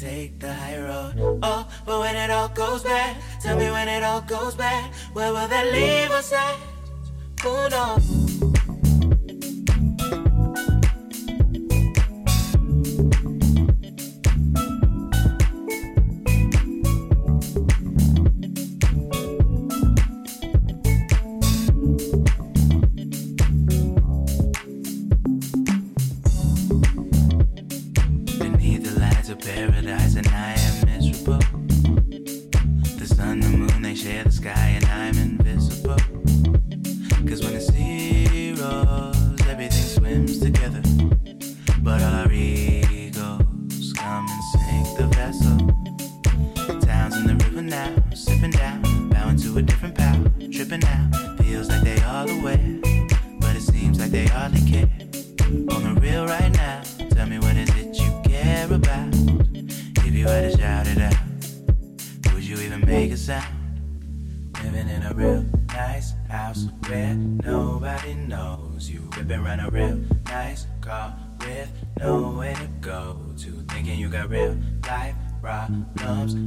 take the high road. Oh, but when it all goes bad, tell me when it all goes bad, where will that leave us at? Who knows?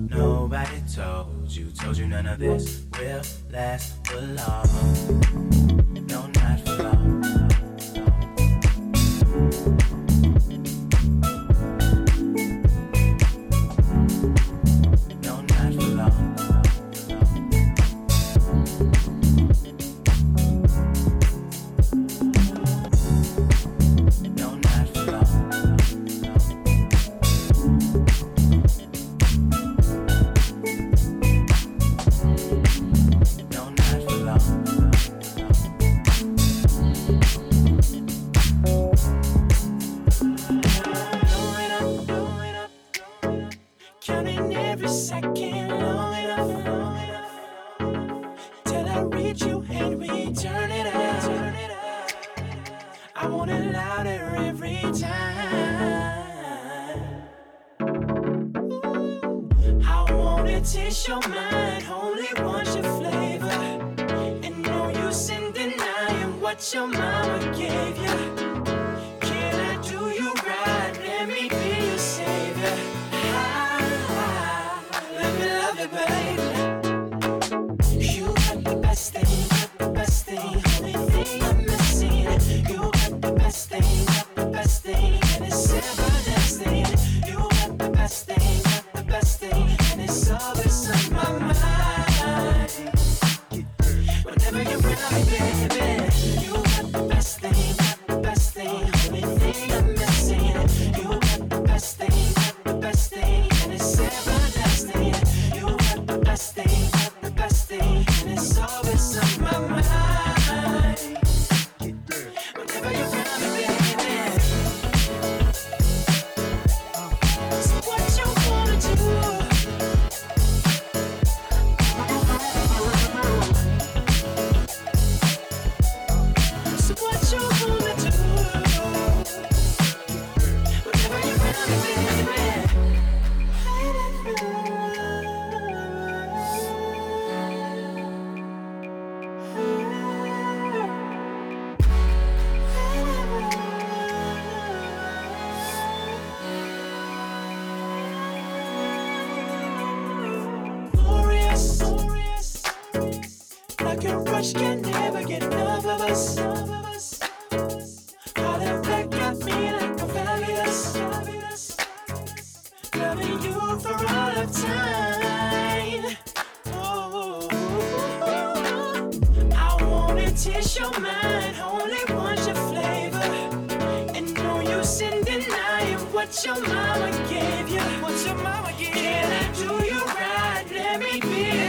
Nobody told you, told you none of this will last for long.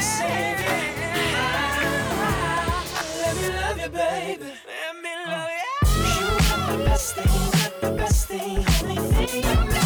So hard not to stay. I'm moving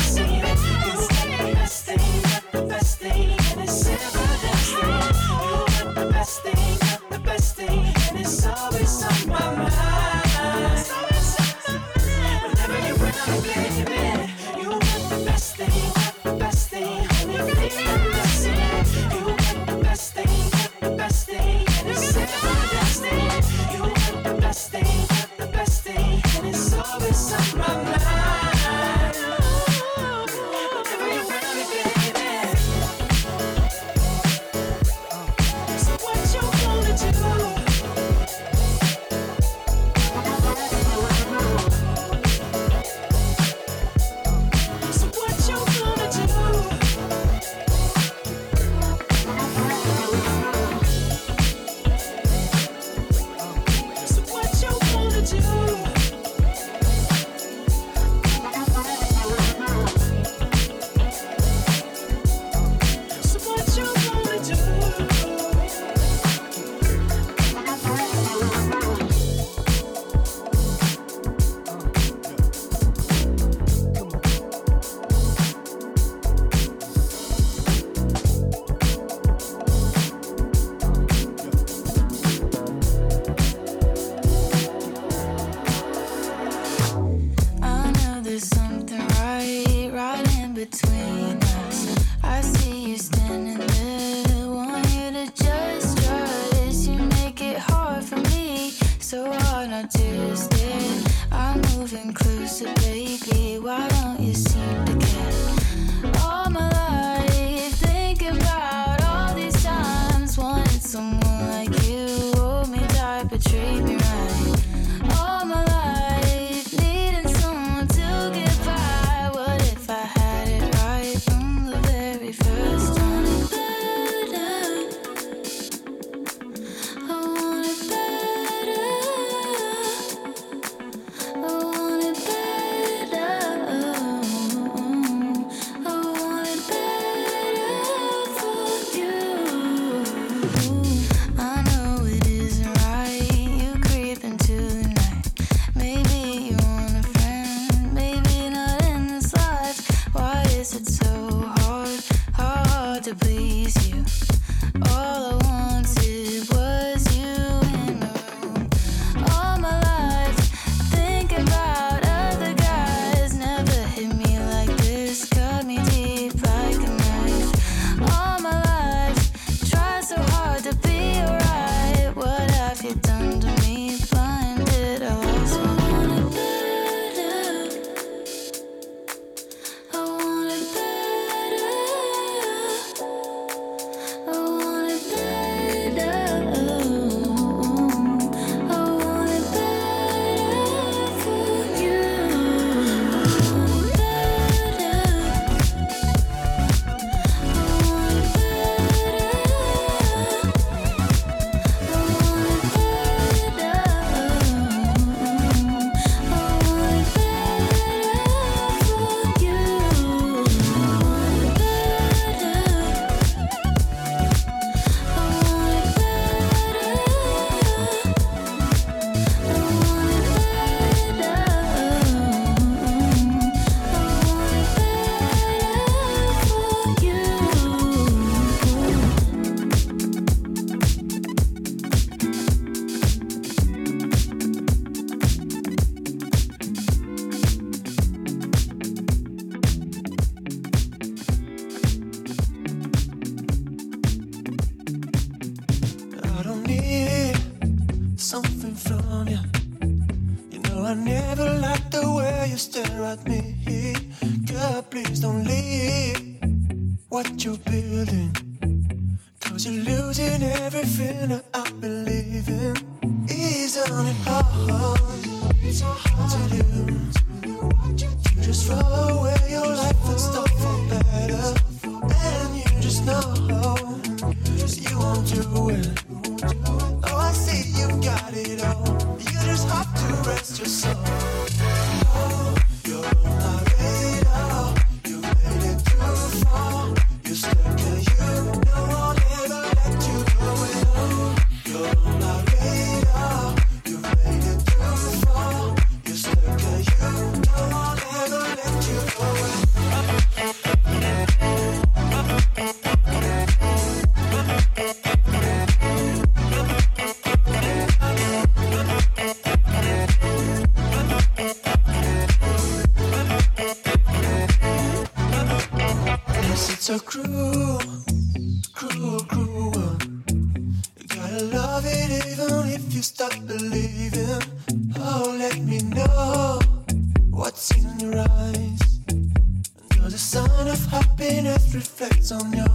closer, baby. Why Oh, let me know what's in your eyes. Until the sun of happiness reflects on your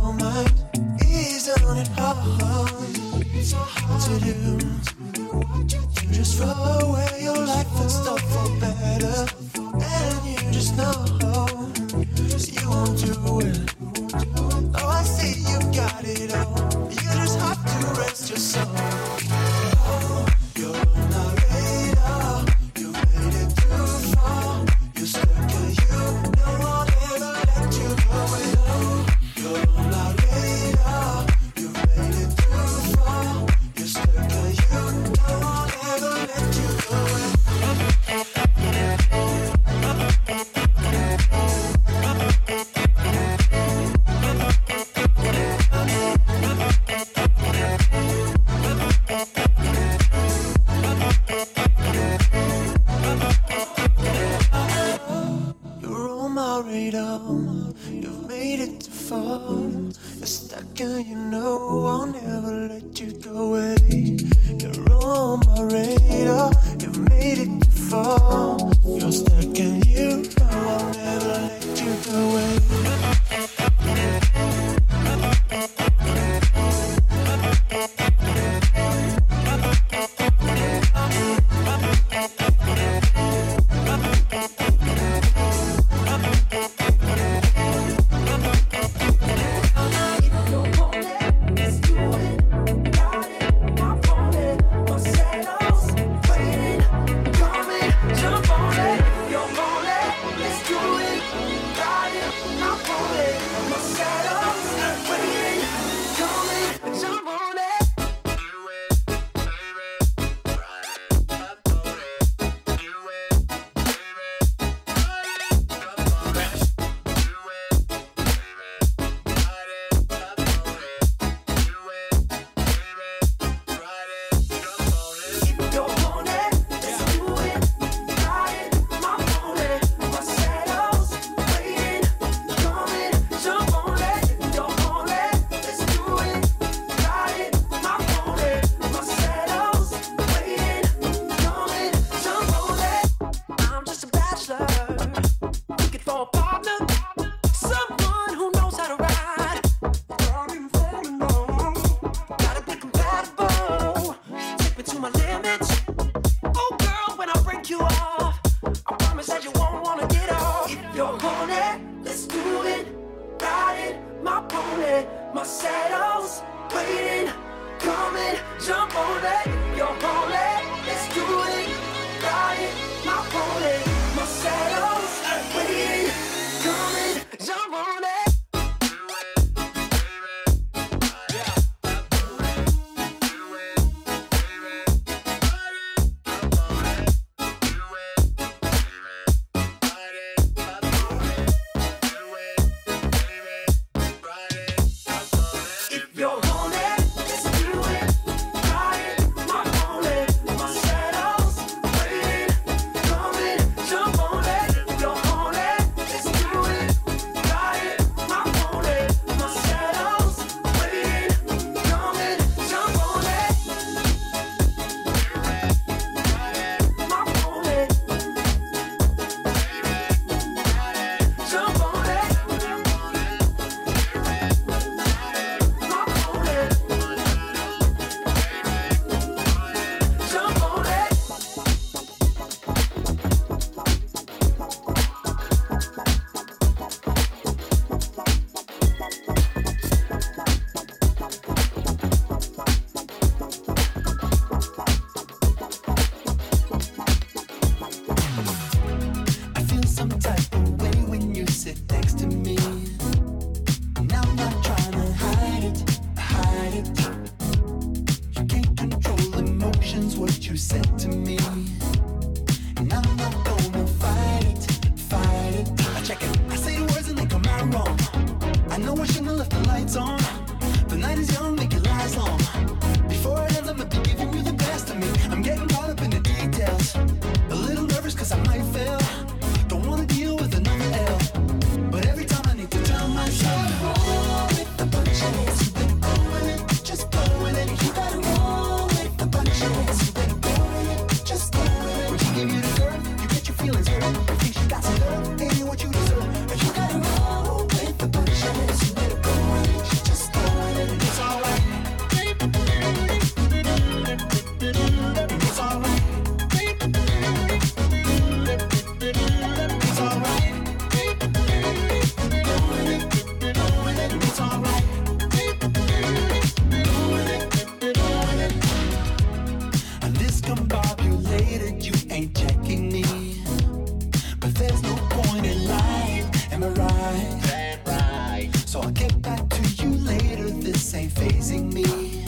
ain't phasing me.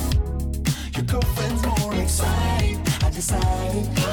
Your girlfriend's more exciting. I decided.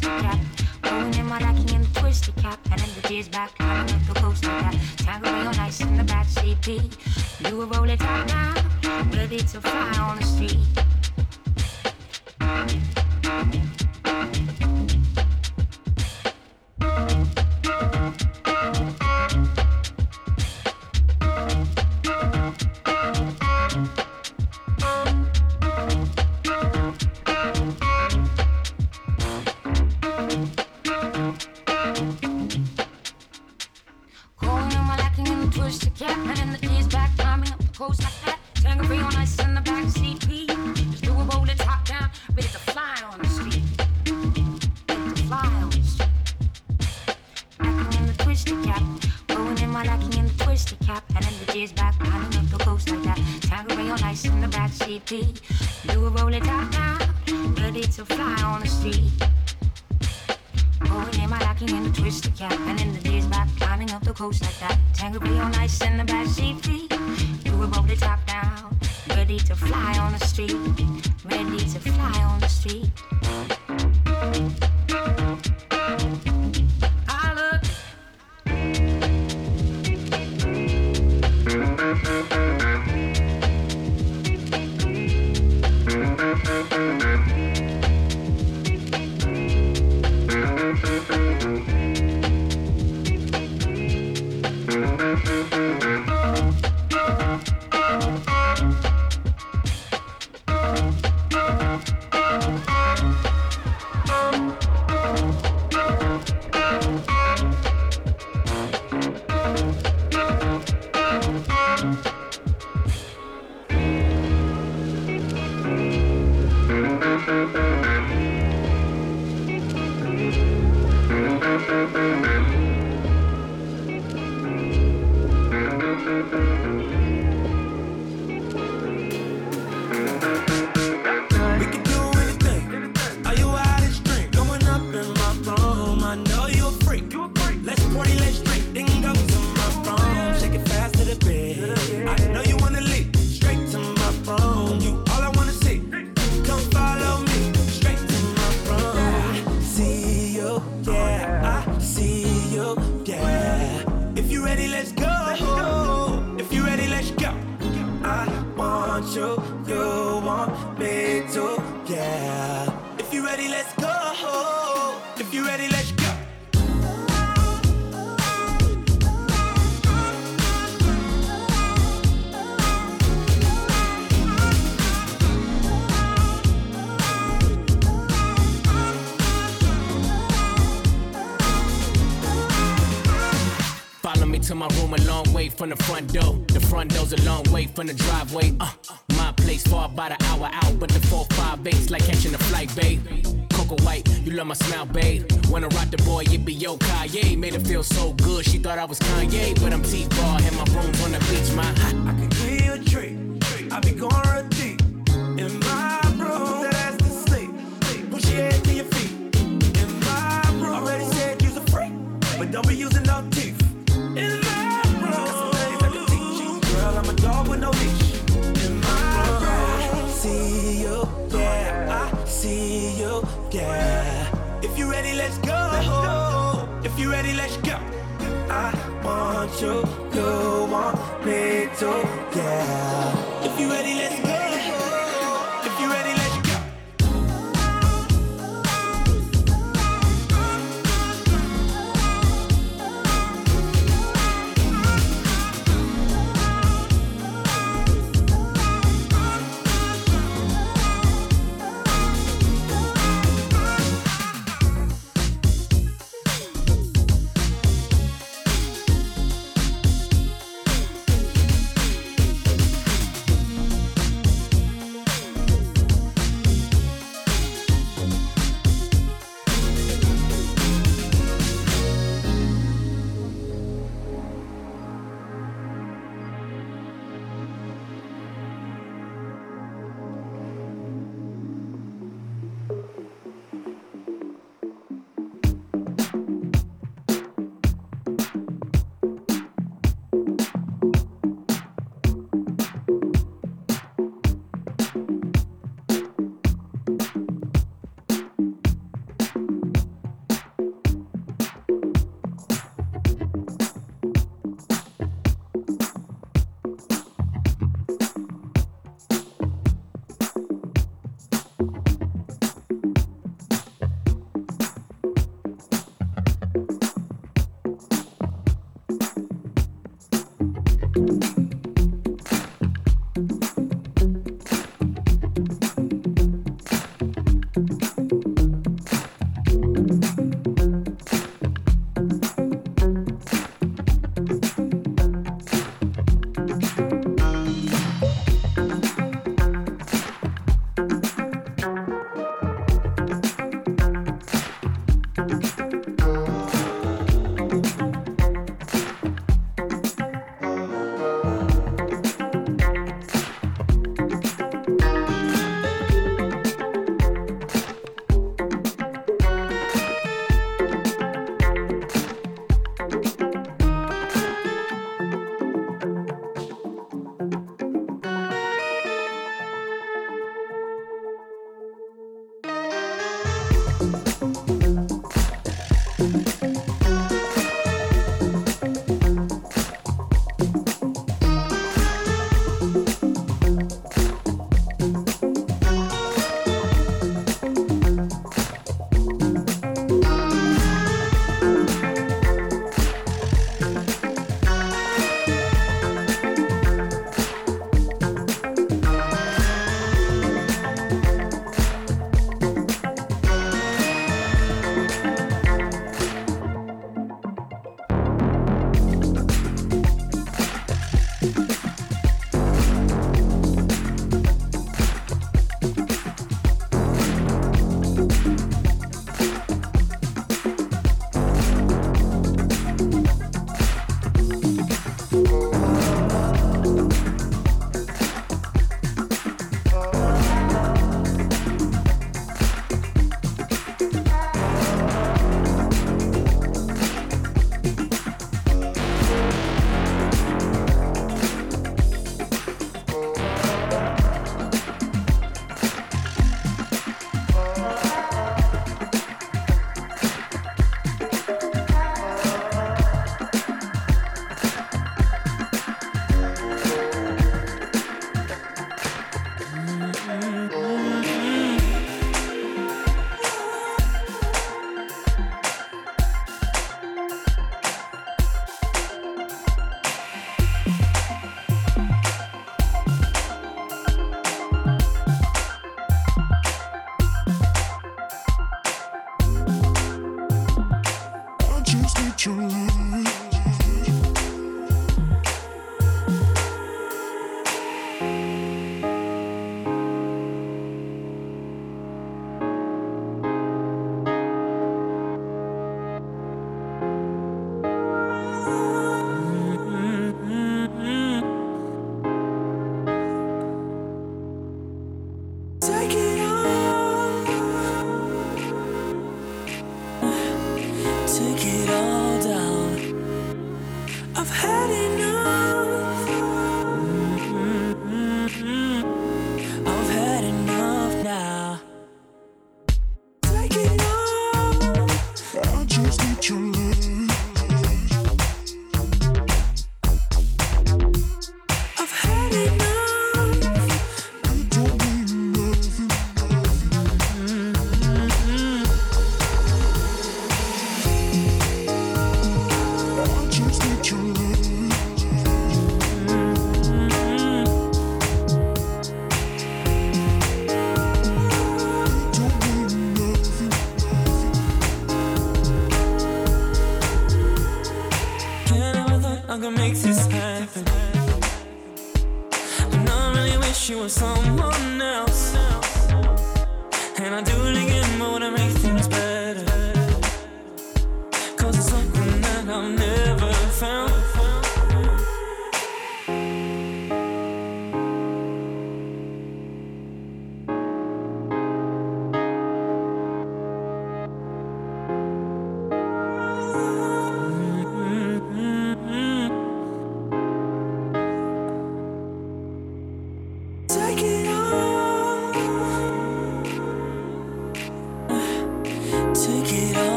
push the cap. Rolling in my locking and twist the cap. And then the gears back, I'm like coast coaster cap. Tango real nice in the back CP. You a roll it top now, ready to fly on the street. From the front door. The front door's a long way from the driveway. Uh, my place far about an hour out, but the 458's like catching a flight, babe. Coco White, you love my smile, babe. When I rock the boy, it be yo Kanye. Made her feel so good, she thought I was Kanye, but I'm T-Bar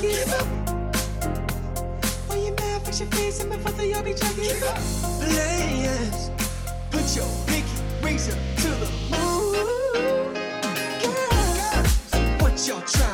junkie. Keep up. When you're mad, fix your face and my father y'all be junkie. Keep up. Layers. Put your pinky razor to the moon. girls. What y'all trying?